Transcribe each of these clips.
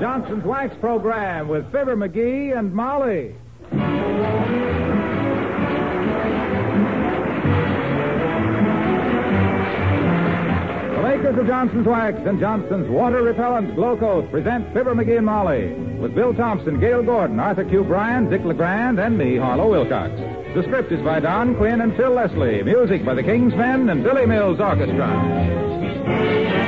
Johnson's Wax Program with Fibber McGee and Molly. The makers of Johnson's Wax and Johnson's Water Repellent Glow Coat present Fibber McGee and Molly with Bill Thompson, Gale Gordon, Arthur Q. Bryan, Dick LeGrand, and me, Harlow Wilcox. The script is by Don Quinn and Phil Leslie. Music by the King's Men and Billy Mills Orchestra.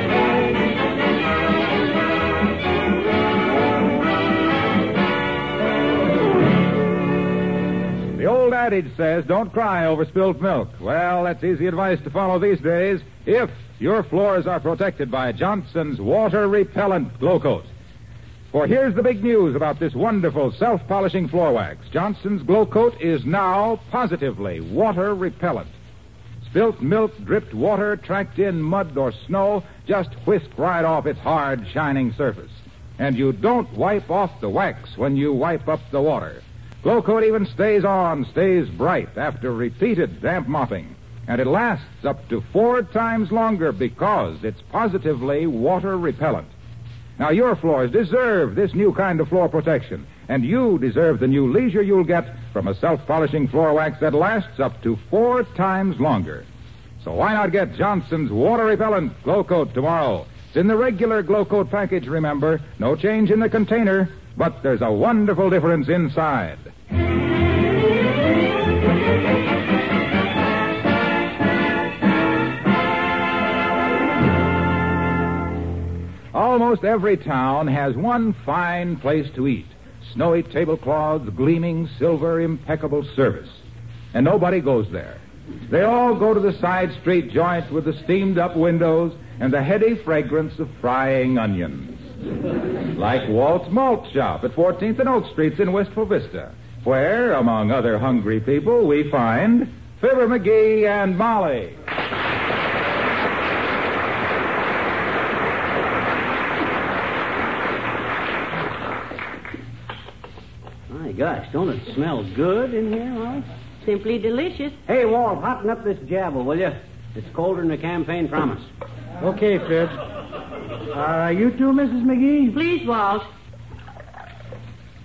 Adage says, don't cry over spilt milk. Well, that's easy advice to follow these days if your floors are protected by Johnson's Water Repellent Glow Coat. For here's the big news about this wonderful self-polishing floor wax. Johnson's Glow Coat is now positively water repellent. Spilt milk, dripped water, tracked in mud or snow just whisk right off its hard, shining surface. And you don't wipe off the wax when you wipe up the water. Glow Coat even stays on, stays bright after repeated damp mopping. And it lasts up to four times longer because it's positively water repellent. Now, your floors deserve this new kind of floor protection, and you deserve the new leisure you'll get from a self polishing floor wax that lasts up to four times longer. So why not get Johnson's water repellent Glow Coat tomorrow? It's in the regular Glow Coat package, remember. No change in the container, but there's a wonderful difference inside. Almost every town has one fine place to eat. Snowy tablecloths, gleaming silver, impeccable service. And nobody goes there. They all go to the side street joint with the steamed up windows and the heady fragrance of frying onions. like Walt's Malt Shop at 14th and Oak Streets in Wistful Vista, where, among other hungry people, we find Fibber McGee and Molly. My gosh, don't it smell good in here, Molly? Simply delicious. Hey, Walt, hotten up this jabble, will you? It's colder than the campaign promise. Okay, Fibs. Uh, you too, Mrs. McGee? Please, Walt.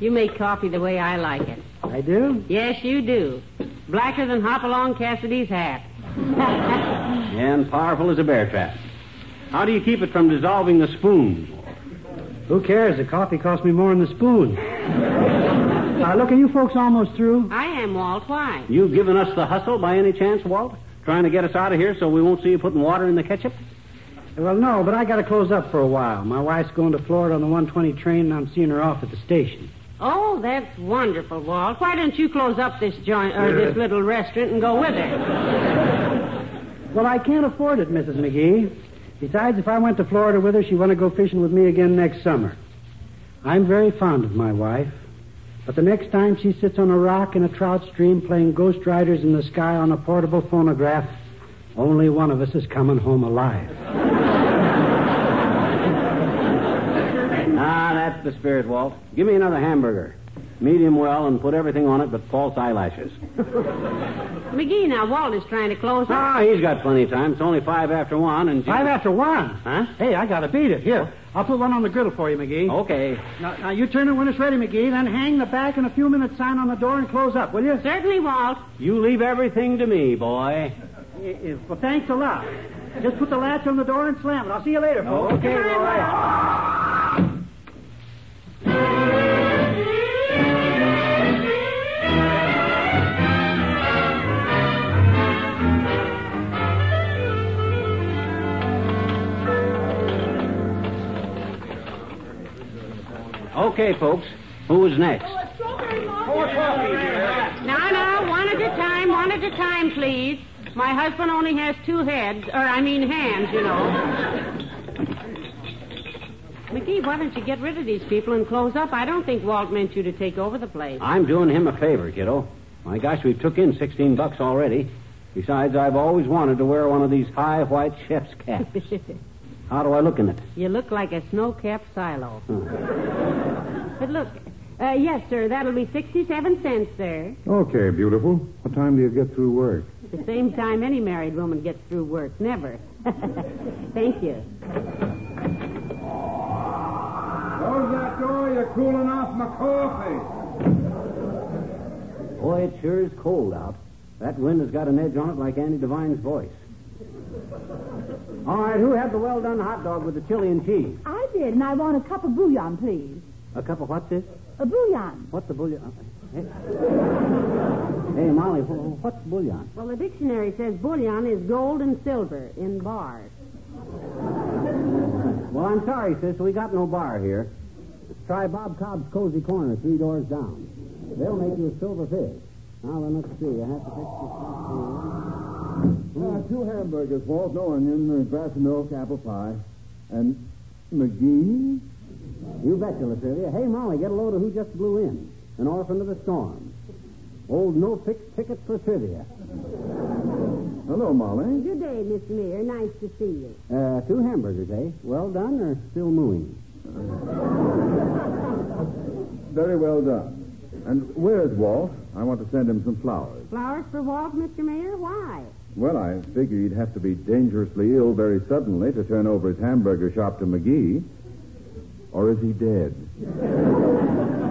You make coffee the way I like it. I do? Yes, you do. Blacker than Hopalong Cassidy's hat. And powerful as a bear trap. How do you keep it from dissolving the spoon? Who cares? The coffee cost me more than the spoon. Uh, look, are you folks almost through? I am, Walt. Why? You giving us the hustle by any chance, Walt? Trying to get us out of here so we won't see you putting water in the ketchup? Well, no, but I got to close up for a while. My wife's going to Florida on the 120 train, and I'm seeing her off at the station. Oh, that's wonderful, Walt. Why don't you close up this joint or this little restaurant and go with her? Well, I can't afford it, Mrs. McGee. Besides, if I went to Florida with her, she'd want to go fishing with me again next summer. I'm very fond of my wife, but the next time she sits on a rock in a trout stream playing Ghost Riders in the Sky on a portable phonograph, only one of us is coming home alive. Ah, that's the spirit, Walt. Give me another hamburger. Medium well and put everything on it but false eyelashes. McGee, now Walt is trying to close up. Ah, he's got plenty of time. It's only five after one, and Five after one. Huh? Hey, I gotta beat it. Here, I'll put one on the griddle for you, McGee. Okay. Now, now you turn it when it's ready, McGee. Then hang the back and a few minutes sign on the door and close up, will you? Certainly, Walt. You leave everything to me, boy. Eh, eh, Well, thanks a lot. Just put the latch on the door and slam it. I'll see you later, folks. Okay, boy. Okay, folks. Who's next? Now, now, one at a time, one at a time, please. My husband only has two heads, or I mean hands, you know. McGee, why don't you get rid of these people and close up? I don't think Walt meant you to take over the place. I'm doing him a favor, kiddo. My gosh, we took in 16 bucks already. Besides, I've always wanted to wear one of these high white chef's caps. How do I look in it? you look like a snow-capped silo. Hmm. But look, uh, yes, sir, that'll be 67 cents, sir. Okay, beautiful. What time do you get through work? The same time any married woman gets through work. Never. Thank you. Close that door. You're cooling off my coffee. Boy, it sure is cold out. That wind has got an edge on it like Andy Devine's voice. All right, who had the well done hot dog with the chili and cheese? I did, and I want a cup of bouillon, please. A cup of what's this? A bouillon. What's the bouillon? Uh, hey, hey Molly, what's bouillon? Well, the dictionary says bouillon is gold and silver in bars. Well, I'm sorry, sis. We got no bar here. Try Bob Cobb's Cozy Corner, three doors down. They'll make you a silver fish. Now then, let's see. I have to fix this. Uh, two hamburgers, Walt, no onion, a glass of milk, apple pie. And McGee? You betcha, LaTrivia. Hey, Molly, get a load of who just blew in. An orphan of the storm. Old no fixed ticket for trivia. Hello, Molly. Good day, Miss Mayor. Nice to see you. Uh, two hamburgers, eh? Well done or still mooing? Very well done. And where's Walt? I want to send him some flowers. Flowers for Walt, Mr. Mayor? Why? Well, I figure he'd have to be dangerously ill very suddenly to turn over his hamburger shop to McGee. Or is he dead?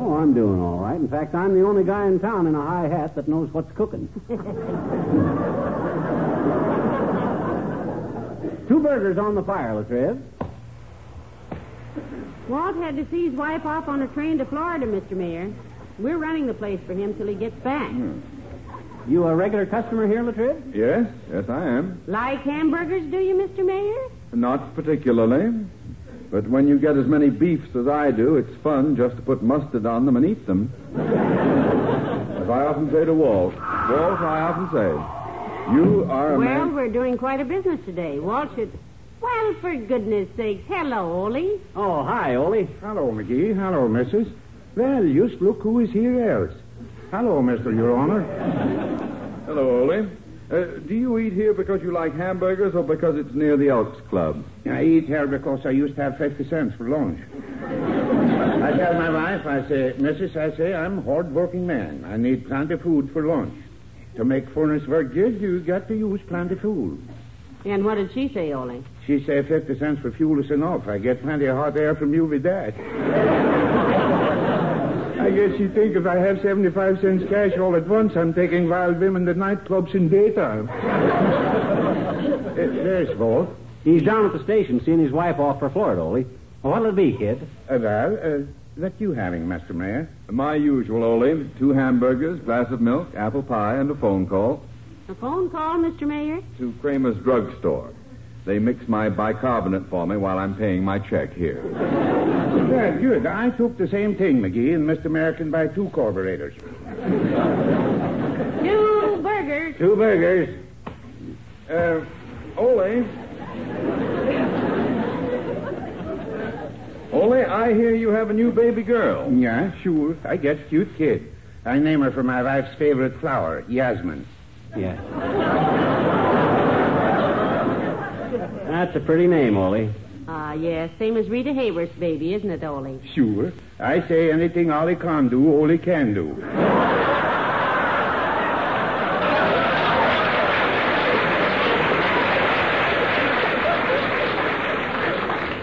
Oh, I'm doing all right. In fact, I'm the only guy in town in a high hat that knows what's cooking. Two burgers on the fire, Latriv. Walt had to see his wife off on a train to Florida, Mr. Mayor. We're running the place for him till he gets back. Hmm. You a regular customer here, Latriv? Yes, yes, I am. Like hamburgers, do you, Mr. Mayor? Not particularly. But when you get as many beefs as I do, it's fun just to put mustard on them and eat them. as I often say to Walt, Walt, I often say, you are a Well, man. we're doing quite a business today. Walt should. Well, for goodness sakes, hello, Ole. Oh, hi, Ole. Hello, McGee. Hello, Mrs. Well, just look who is here else. Hello, Mr. Your Honor. Hello, Ole. Uh, do you eat here because you like hamburgers or because it's near the Elks Club? I eat here because I used to have 50 cents for lunch. I tell my wife, I say, Mrs., I say, I'm a hard-working man. I need plenty of food for lunch. To make furnace work good, you got to use plenty of food. And what did she say, Ole? She say 50 cents for fuel is enough. I get plenty of hot air from you with that. I guess she think if I have 75 cents cash all at once, I'm taking wild women to nightclubs in daytime. Uh, there's Walt. He's down at the station seeing his wife off for Florida, Ole. Well, what'll it be, kid? Uh, well, uh, that you having, Master Mayor? My usual, Ole. Two hamburgers, glass of milk, apple pie, and a phone call A phone call, Mr. Mayor? to Kramer's drugstore. They mix my bicarbonate for me while I'm paying my check here. Well, good. I took the same thing, McGee, and Mr. American by two carburetors. Two burgers. Two burgers. Uh, Ole. Ole, I hear you have a new baby girl. Yeah, sure. I get cute kid. I name her for my wife's favorite flower, Yasmin. Yeah. That's a pretty name, Ole. Ah, yes, same as Rita Hayworth's baby, isn't it, Ole? Sure. I say anything Aly Khan do, Ollie can do.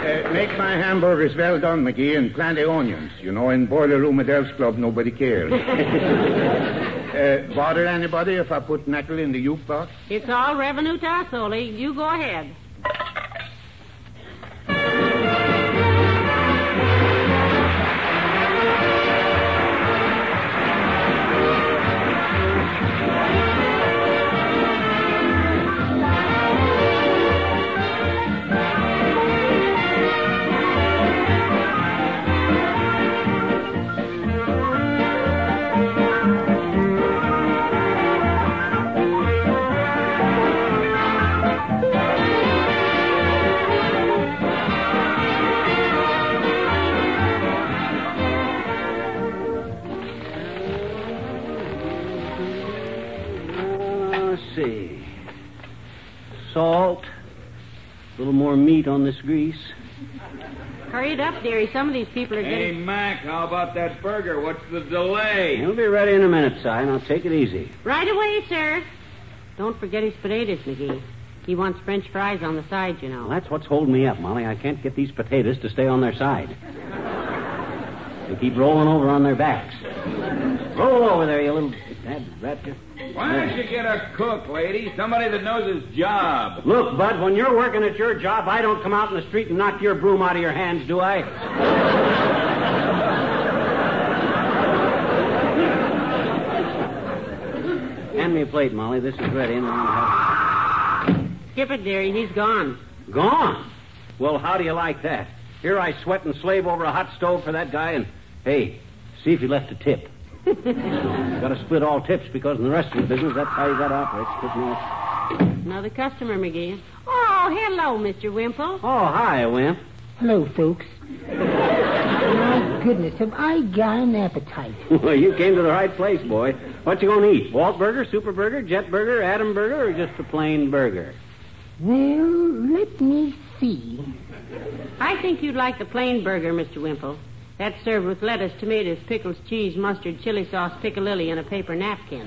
Uh, make my hamburgers well done, McGee, and plenty onions. You know, in Boiler Room at Elks Club, nobody cares. uh, bother anybody if I put knuckle in the jukebox? It's all revenue to us, Ole. You go ahead. See. Salt. A little more meat on this grease. Hurry it up, dearie. Some of these people are getting. Hey, getting. Mac, how about that burger? What's the delay? He'll be ready in a minute, Si. Now take it easy. Right away, sir. Don't forget his potatoes, McGee. He wants French fries on the side, you know. Well, that's what's holding me up, Molly. I can't get these potatoes to stay on their side. They keep rolling over on their backs. Roll over there, you little bad rat. you. Why don't you get a cook, lady? Somebody that knows his job. Look, Bud, when you're working at your job, I don't come out in the street and knock your broom out of your hands, do I? Hand me a plate, Molly. This is ready, and I'll have Skip it, dearie. He's gone. Gone? Well, how do you like that? Here I sweat and slave over a hot stove for that guy, and hey, see if he left a tip. got to split all tips because in the rest of the business, that's how you got to operate. Split me. Another customer, McGee. Oh, hello, Mr. Wimple. Oh, hi, Wimp. Hello, folks. My goodness, have I got an appetite? well, you came to the right place, boy. What you gonna eat? Walt Burger, Super Burger, Jet Burger, Adam Burger, or just a plain burger? Well, let me see. I think you'd like the plain burger, Mr. Wimple. That's served with lettuce, tomatoes, pickles, cheese, mustard, chili sauce, piccalilli, and a paper napkin.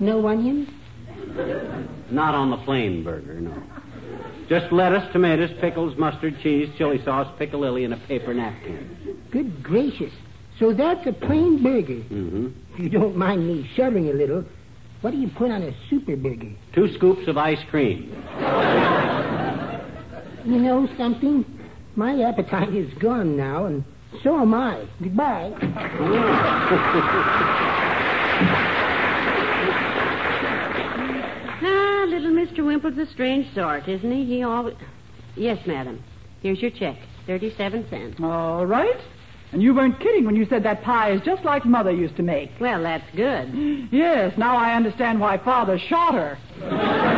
No onions? Not on the plain burger, no. Just lettuce, tomatoes, pickles, mustard, cheese, chili sauce, piccalilli, and a paper napkin. Good gracious. So that's a plain burger. Mm-hmm. If you don't mind me shuddering a little, what do you put on a super burger? Two scoops of ice cream. You know something? My appetite is gone now, and so am I. Goodbye. Ah, little Mr. Wimple's a strange sort, isn't he? He always. Yes, madam. Here's your check. Thirty-seven cents. All right. And you weren't kidding when you said that pie is just like Mother used to make. Well, that's good. Yes, now I understand why Father shot her.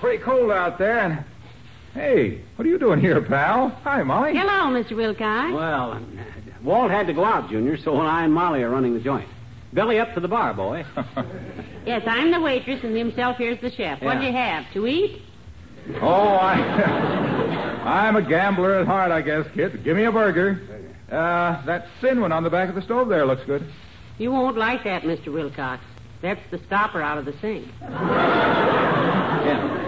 Pretty cold out there. And hey, what are you doing here, pal? Hi, Molly. Hello, Mr. Wilcox. Well, Walt had to go out, Junior, so I and Molly are running the joint. Belly up to the bar, boy. Yes, I'm the waitress, and himself here's the chef. What do you have to eat? Oh, I, I'm a gambler at heart, I guess, kid. Give me a burger. Uh, that thin one on the back of the stove there looks good. You won't like that, Mr. Wilcox. That's the stopper out of the sink. Yeah.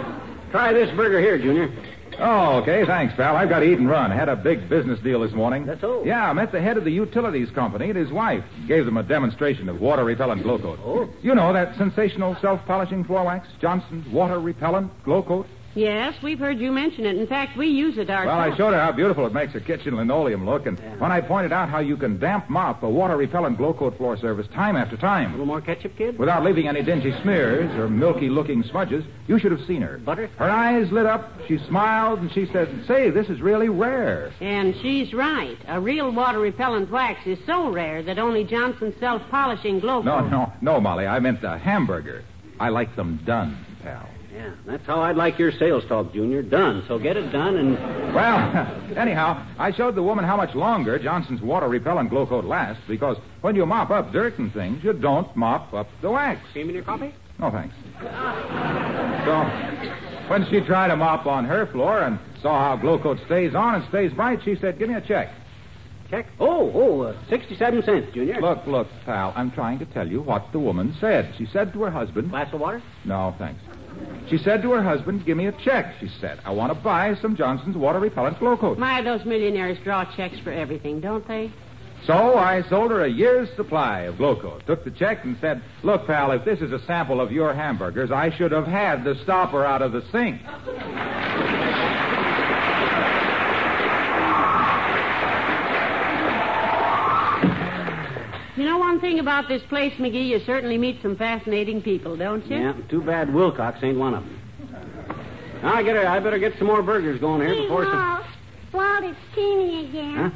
Try this burger here, Junior. Oh, okay. Thanks, pal. I've got to eat and run. Had a big business deal this morning. That's all. Yeah, I met the head of the utilities company and his wife. Gave them a demonstration of water repellent glow coat. Oh. You know that sensational self-polishing floor wax? Johnson's water repellent glow coat? Yes, we've heard you mention it. In fact, we use it ourselves. Well, I showed her how beautiful it makes her kitchen linoleum look, and when I pointed out how you can damp mop a water repellent glow coat floor service time after time. A time little more ketchup, kid? without leaving any dingy smears or milky looking smudges, you should have seen her. Butter? Her eyes lit up, she smiled, and she said, Say, this is really rare. And she's right. A real water repellent wax is so rare that only Johnson's self polishing glow No, coat. no, no, Molly. I meant the hamburger. I like them done, pal. Yeah, that's how I'd like your sales talk, Junior. Done. So get it done and. Well, anyhow, I showed the woman how much longer Johnson's water repellent glow coat lasts because when you mop up dirt and things, you don't mop up the wax. Cream in your coffee? No, thanks. So, when she tried to mop on her floor and saw how glow coat stays on and stays bright, she said, Give me a check. Check? Oh, oh, uh, 67 cents, Junior. Look, look, pal, I'm trying to tell you what the woman said. She said to her husband. Glass of water? No, thanks. She said to her husband, Give me a check, she said. I want to buy some Johnson's water repellent glow coat. My, those millionaires draw checks for everything, don't they? So I sold her a year's supply of glow coat, took the check, and said, Look, pal, if this is a sample of your hamburgers, I should have had the stopper out of the sink. You know one thing about this place, McGee? You certainly meet some fascinating people, don't you? Yeah, too bad Wilcox ain't one of them. Now, I, get her, I better get some more burgers going here Hey, before some. Walt. Walt, it's Teeny again. Huh?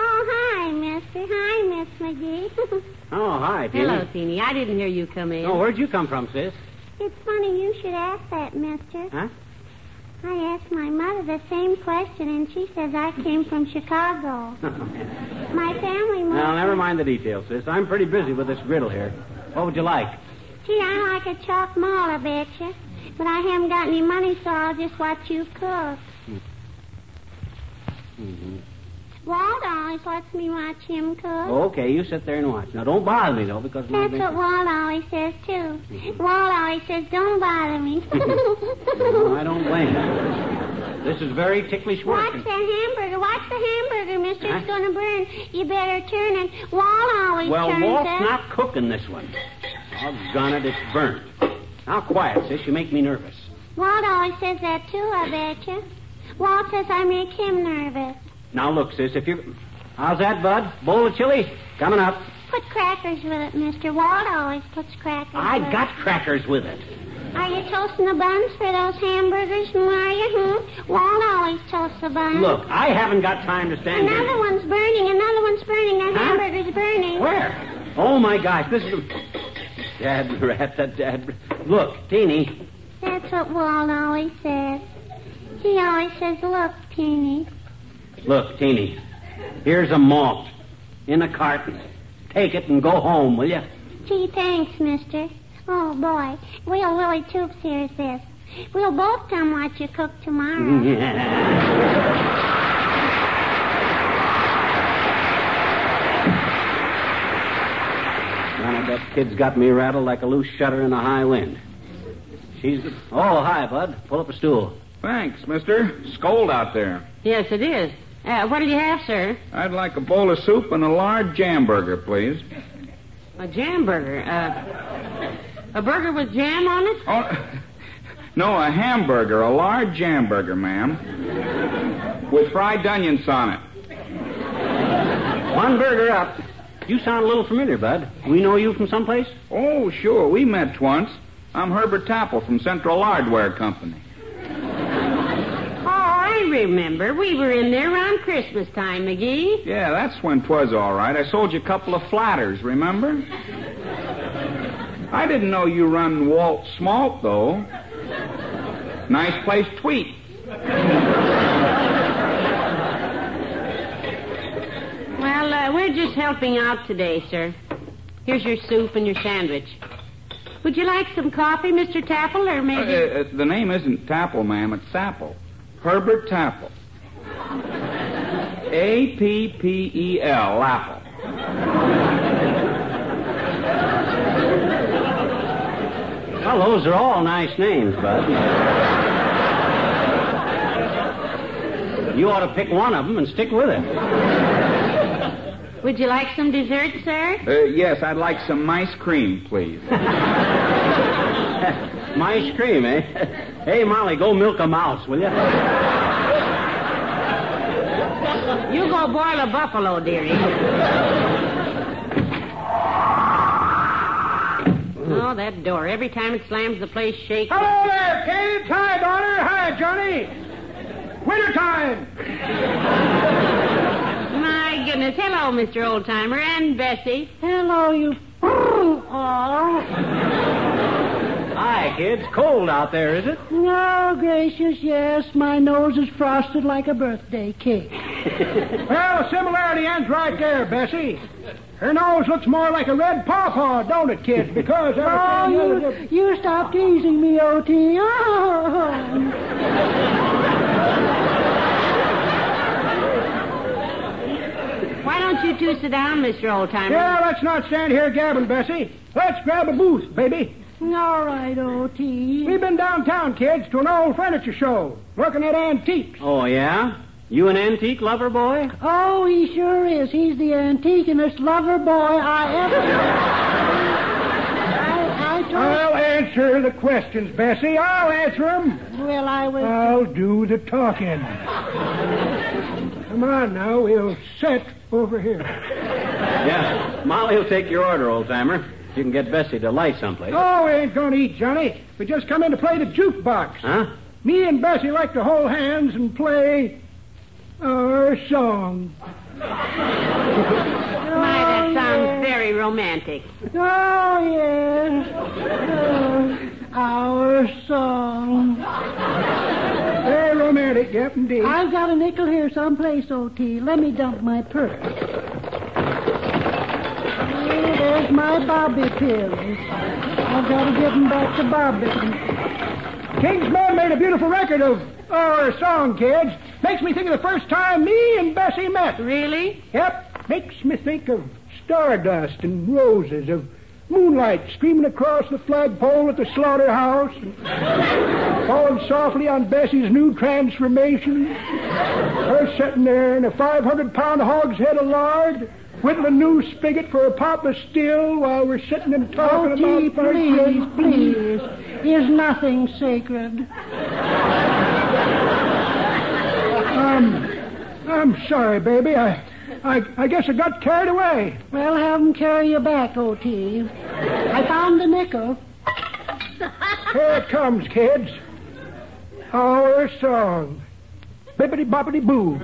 Oh, hi, mister. Hi, Miss McGee. Oh, hi, Teeny. Hello, Teeny. I didn't hear you come in. Oh, where'd you come from, sis? it's funny you should ask that, mister. Huh? I asked my mother the same question, and she says I came from Chicago. my family moved. Now, never mind the details, sis. I'm pretty busy with this griddle here. What would you like? Gee, I like a chalk mall, I betcha. But I haven't got any money, so I'll just watch you cook. Mm-hmm. Walt always lets me watch him cook. Okay, you sit there and watch. Now, don't bother me, though, because. That's what Walt always says, too. Mm-hmm. Walt always says, don't bother me. No, I don't blame you. This is very ticklish work. Watch the hamburger. Watch the hamburger, mister. Huh? It's going to burn. You better turn it. Walt always Well, turns Walt's it. not cooking this one. I've Doggone it, it's burnt. Now, quiet, sis. You make me nervous. Walt always says that, too, I bet you. Walt says I make him nervous. Now, look, sis, if you... How's that, Bud? Bowl of chili? Coming up. Put crackers with it, mister. Walt always puts crackers I with got crackers with it. it. Are you toasting the buns for those hamburgers, Maria? Hmm? Walt always toasts the buns. Look, I haven't got time to stand here. Another here. one's burning. Another one's burning. That Huh? hamburger's burning. Where? Oh, my gosh, this is... Dad, rat, that dad... Look, Teeny. That's what Walt always says. He always says, look, Teeny. Look, Teeny. Here's a malt in a carton. Take it and go home, will you? Gee, thanks, mister. Oh, boy. We'll Willie Toops hears this. We'll both come watch you cook tomorrow. Yeah. Man, that kid's got me rattled like a loose shutter in a high wind. She's the... Oh, hi, Bud. Pull up a stool. Thanks, mister. It's cold out there. Yes, it is. Uh, what do you have, sir? I'd like a bowl of soup and a large jam burger, please. A jam burger. Uh, a burger with jam on it? Oh, no, a hamburger, a large jam burger, ma'am. With fried onions on it. One burger up. You sound a little familiar, Bud. We know you from someplace? Oh, sure. We met once. I'm Herbert Tapple from Central Hardware Company. Remember. We were in there around Christmas time, McGee. Yeah, that's when 'twas all right. I sold you a couple of flatters, remember? I didn't know you run Walt's Malt, though. Nice place tweet. Well, uh, we're just helping out today, sir. Here's your soup and your sandwich. Would you like some coffee, Mr. Tapple, or Uh, maybe... uh, the name isn't Tapple, ma'am. It's Sapple. Herbert Tapple. A P P E L, Apple. Well, those are all nice names, Bud. You ought to pick one of them and stick with it. Would you like some dessert, sir? Uh, yes, I'd like some ice cream, please. Ice cream, eh? Hey, Molly, go milk a mouse, will you? You go boil a buffalo, dearie. Oh, that door. Every time it slams, the place shakes. Hello there, Kate. Hi, daughter. Hi, Johnny. Wintertime. My goodness. Hello, Mr. Oldtimer and Bessie. Hello, you. Oh. I Hi, kids. Cold out there, is it? Oh, gracious, yes. My nose is frosted like a birthday cake. Well, the similarity ends right there, Bessie. Her nose looks more like a red pawpaw, don't it, kids? Because Oh, everything... you, you stop teasing me, O.T. Oh. Why don't you two sit down, Mr. Oldtimer? Yeah, let's not stand here gabbing, Bessie. Let's grab a booth, baby. All right, O.T. We've been downtown, kids, to an old furniture show, looking at antiques. Oh, yeah? You an antique lover, boy? Oh, he sure is. He's the antiquest lover boy I ever. I, I told. I'll answer the questions, Bessie. I'll answer them. Well, I will. I'll do the talking. Come on now, we'll sit over here. Yes, Molly will take your order, old timer. You can get Bessie to light someplace. Oh, we ain't going to eat, Johnny. We just come in to play the jukebox. Huh? Me and Bessie like to hold hands and play our song. My, that sounds very romantic. Oh, yes. Uh, our song. Very romantic, yep, indeed. I've got a nickel here someplace, O.T. Let me dump my purse. There's my bobby pins. I've got to get 'em back to Bobby. King's Man made a beautiful record of our song, kids. Makes me think of the first time me and Bessie met. Really? Yep. Makes me think of stardust and roses, of moonlight streaming across the flagpole at the slaughterhouse, falling softly on Bessie's new transformation. Her sitting there in a 500 pound hogshead of lard, whittling new spigot for a pop of still while we're sitting and talking O.T., about our please, please. Is nothing sacred. Um, I'm sorry, baby. I, I, I guess I got carried away. Well, have 'em carry you back, O.T. I found the nickel. Here it comes, kids. Our song. Bibbity boppity boo.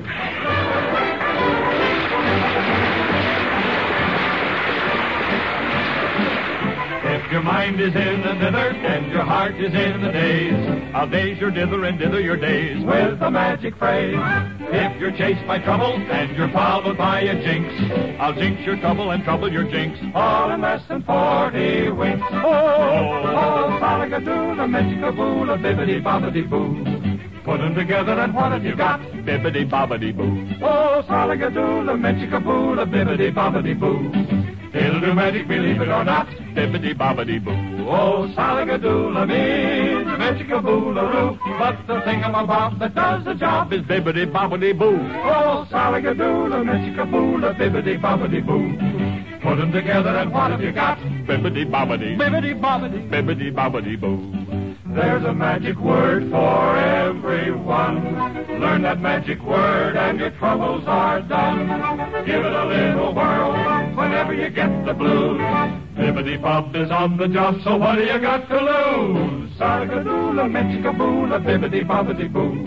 Your mind is in the dither and your heart is in the days, I'll daze your dither and dither your days with a magic phrase. If you're chased by trouble and you're followed by a jinx, I'll jinx your trouble and trouble your jinx all in less than 40 winks. Oh, oh, oh salagadoo, the magicaboo, the bibbity bobbity boo. Put 'em together and what have you got? Bibbity bobbity boo. Oh, salagadoo, the magicaboo, the bibbity bobbity boo. It'll do magic, believe it or not. Bibbity bobbity boo. Oh, salagadoola means magicaboolaroo. But the thingamabob that does the job is bibbity bobbity boo. Oh, salagadoola, magicaboola, bibbity bobbity boo. Put 'em together and what have you got? Bibbity bobbity. Bibbity bobbity. Bibbity bobbity boo. There's a magic word for everyone. Learn that magic word and your troubles are done. Give it a little whirl whenever you get the blues. Bibbity Bob is on the job, so what do you got to lose? Sargadoola, Metchikaboola, bibbity bobbity boo.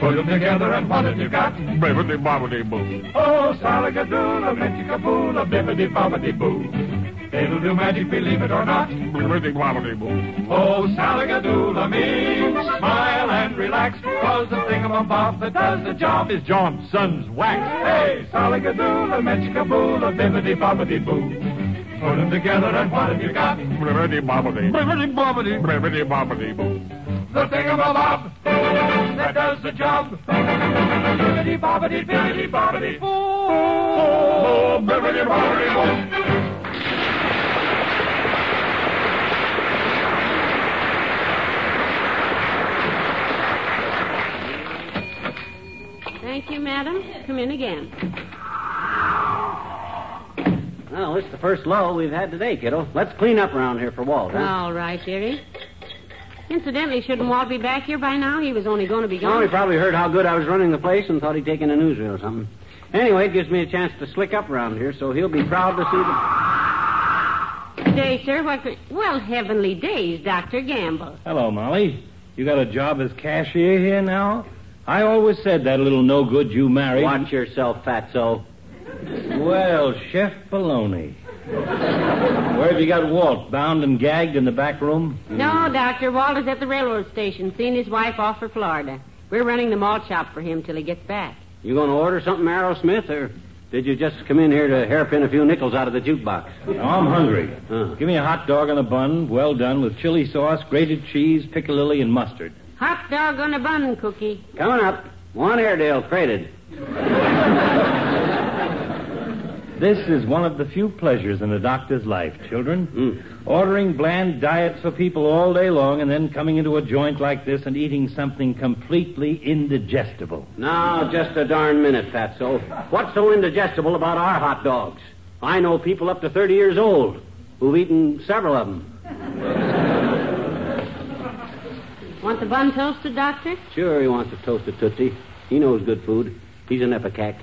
Put 'em together and what have you got? Bibbity bobbity boo. Oh, Salagadoola, Metchikaboola, bibbity bobbity boo. It'll do magic, believe it or not. Bibbity bobbity boo. Oh, Salagadoola means smile and relax. Cause the thingamabob that does the job is Johnson's wax. Hey, Salagadoola, Metchikaboola, bibbity bobbity boo. Put 'em together and what have you got? Bibbity bobbity. Bibbity bobbity. Bibbity bobbity boo. The thingamabob that does the job. Bibbity bobbity, bibbity bobbity boo. Oh, bibbity bobbity boo. Thank you, madam. Come in again. Well, this is the first lull we've had today, kiddo. Let's clean up around here for Walt, huh? All right, dearie. Incidentally, shouldn't Walt be back here by now? He was only going to be gone. Well, he probably heard how good I was running the place and thought he'd taken a newsreel or something. Anyway, it gives me a chance to slick up around here, so he'll be proud to see the. Day, sir. What could... Well, heavenly days, Dr. Gamble. Hello, Molly. You got a job as cashier here now? I always said that little no good you married. Watch yourself, fatso. Well, Chef Baloney. Where have you got Walt? Bound and gagged in the back room? No, Doctor. Walt is at the railroad station, seeing his wife off for Florida. We're running the malt shop for him till he gets back. You going to order something, Arrowsmith, or did you just come in here to hairpin a few nickels out of the jukebox? No, I'm hungry. Give me a hot dog on a bun, well done, with chili sauce, grated cheese, piccalilli, and mustard. Hot dog on a bun, Cookie. Coming up. One Airedale freighted. This is one of the few pleasures in a doctor's life, children. Hmm. Ordering bland diets for people all day long and then coming into a joint like this and eating something completely indigestible. Now, just a darn minute, Fatso. What's so indigestible about our hot dogs? I know people up to 30 years old who've eaten several of them. Want the bun toasted, Doctor? Sure, he wants a toasted Tootsie. He knows good food. He's an epicac.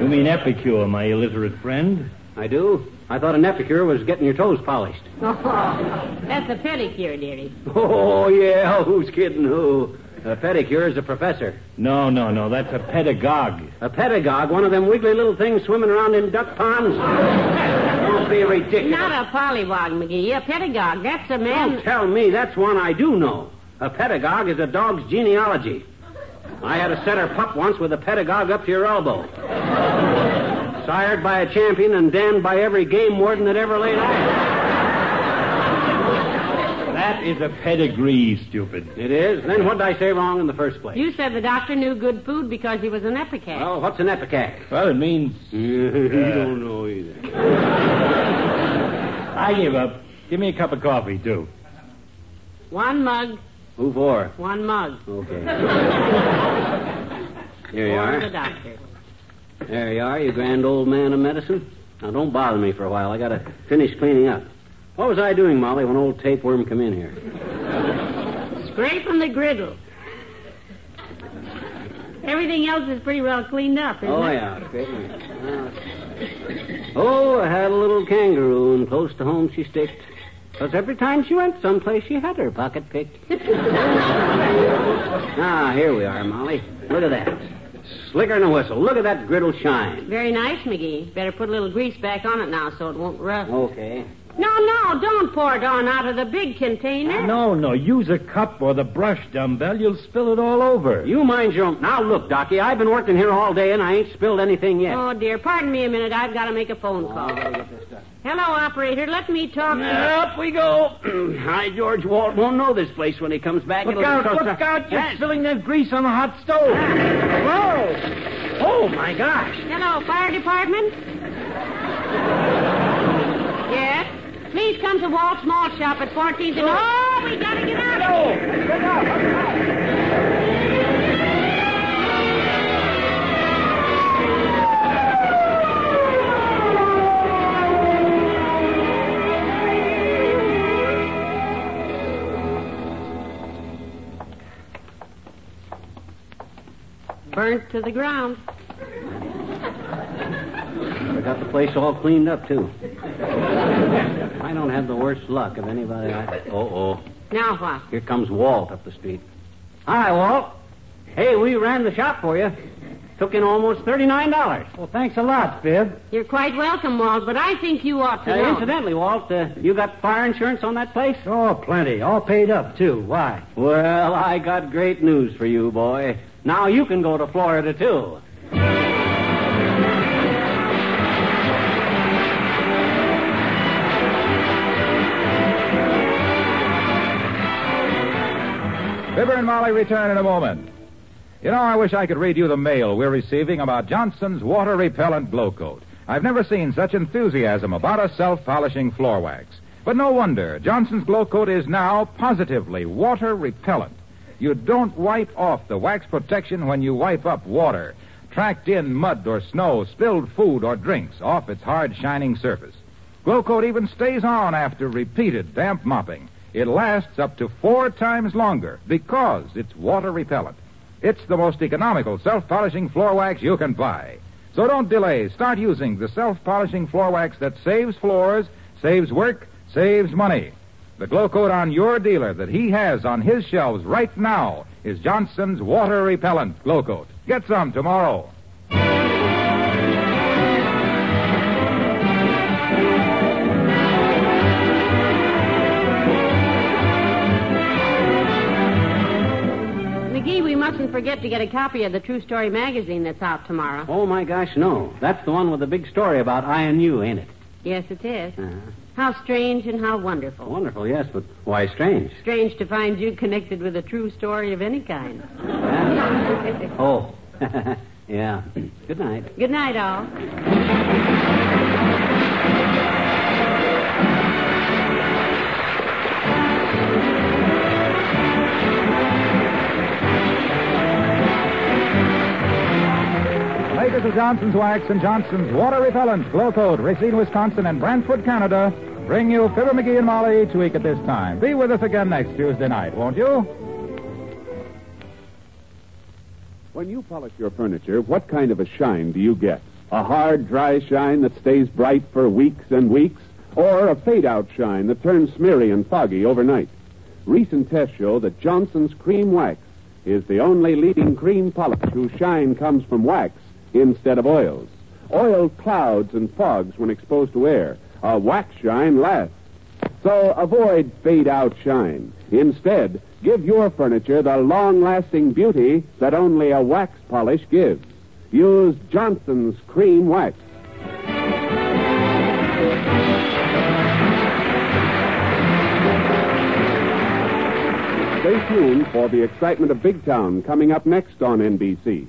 You mean epicure, my illiterate friend? I do. I thought an epicure was getting your toes polished. Oh, that's a pedicure, dearie. Oh, yeah, who's kidding who? A pedicure is a professor. No, no, no, that's a pedagogue. A pedagogue, one of them wiggly little things swimming around in duck ponds? Don't be ridiculous. Not a pollywog, McGee. A pedagogue. That's a man. Don't tell me that's one I do know. A pedagogue is a dog's genealogy. I had a setter pup once with a pedagogue up to your elbow. Sired by a champion and damned by every game warden that ever laid eyes. That is a pedigree, stupid. It is? Then what did I say wrong in the first place? You said the doctor knew good food because he was an epicac. Well, what's an epicac? Well, it means. you don't know either. I give up. Give me a cup of coffee, too. One mug, Who for? one mug. Okay. Here you are. the doctor. There you are, you grand old man of medicine. Now, don't bother me for a while. I got to finish cleaning up. What was I doing, Molly, when old tapeworm come in here? Scraping the griddle. Everything else is pretty well cleaned up, isn't Oh, it? yeah. Great man. Oh, I had a little kangaroo, and close to home she sticked. Because every time she went someplace, she had her pocket picked. ah, here we are, Molly. Look at that. Slicker than a whistle. Look at that griddle shine. Very nice, McGee. Better put a little grease back on it now so it won't rust. Okay. No, no, don't pour it on out of the big container. No, no, use a cup or the brush dumbbell. You'll spill it all over. You mind your own. Now, look, Docky, I've been working here all day, and I ain't spilled anything yet. Oh, dear. Pardon me a minute. I've got to make a phone oh, call. Hello, operator. Let me talk to... Up we go. Hi, George Walt won't know this place when he comes back. Look It'll out, cost look a- out. You're Yes. spilling that grease on the hot stove. Ah. Whoa! Oh, my gosh. Hello, fire department? yes? Please come to Walt's Malt Shop at 14th and... Oh, we got to get out of here. Burnt to the ground. I got the place all cleaned up, too. I don't have the worst luck of anybody I... Oh, oh. Now what? Here comes Walt up the street. Hi, Walt. Hey, we ran the shop for you. Took in almost $39. Well, thanks a lot, Fib. You're quite welcome, Walt, but I think you ought to Uh, know. incidentally, Walt, uh, you got fire insurance on that place? Oh, plenty. All paid up, too. Why? Well, I got great news for you, boy. Now you can go to Florida, too. Fibber and Molly return in a moment. You know, I wish I could read you the mail we're receiving about Johnson's water repellent glow coat. I've never seen such enthusiasm about a self polishing floor wax. But no wonder. Johnson's glow coat is now positively water repellent. You don't wipe off the wax protection when you wipe up water, tracked in mud or snow, spilled food or drinks off its hard, shining surface. Glow coat even stays on after repeated damp mopping. It lasts up to four times longer because it's water repellent. It's the most economical self polishing floor wax you can buy. So don't delay. Start using the self polishing floor wax that saves floors, saves work, saves money. The glow coat on your dealer that he has on his shelves right now is Johnson's water repellent glow coat. Get some tomorrow. Mustn't forget to get a copy of the True Story magazine that's out tomorrow. Oh, my gosh, no. That's the one with the big story about I and you, ain't it? Yes, it is. Uh-huh. How strange and how wonderful. Wonderful, yes, but why strange? Strange to find you connected with a true story of any kind. Oh, yeah. Good night. Good night, all. Of Johnson's Wax and Johnson's Water Repellent, Glow Coat, Racine, Wisconsin, and Brantford, Canada, bring you Fibber McGee and Molly each week at this time. Be with us again next Tuesday night, won't you? When you polish your furniture, what kind of a shine do you get? A hard, dry shine that stays bright for weeks and weeks? Or a fade-out shine that turns smeary and foggy overnight? Recent tests show that Johnson's Cream Wax is the only leading cream polish whose shine comes from wax instead of oils. Oil clouds and fogs when exposed to air. A wax shine lasts. So avoid fade out shine. Instead, give your furniture the long lasting beauty that only a wax polish gives. Use Johnson's Cream Wax. Stay tuned for the excitement of Big Town coming up next on NBC.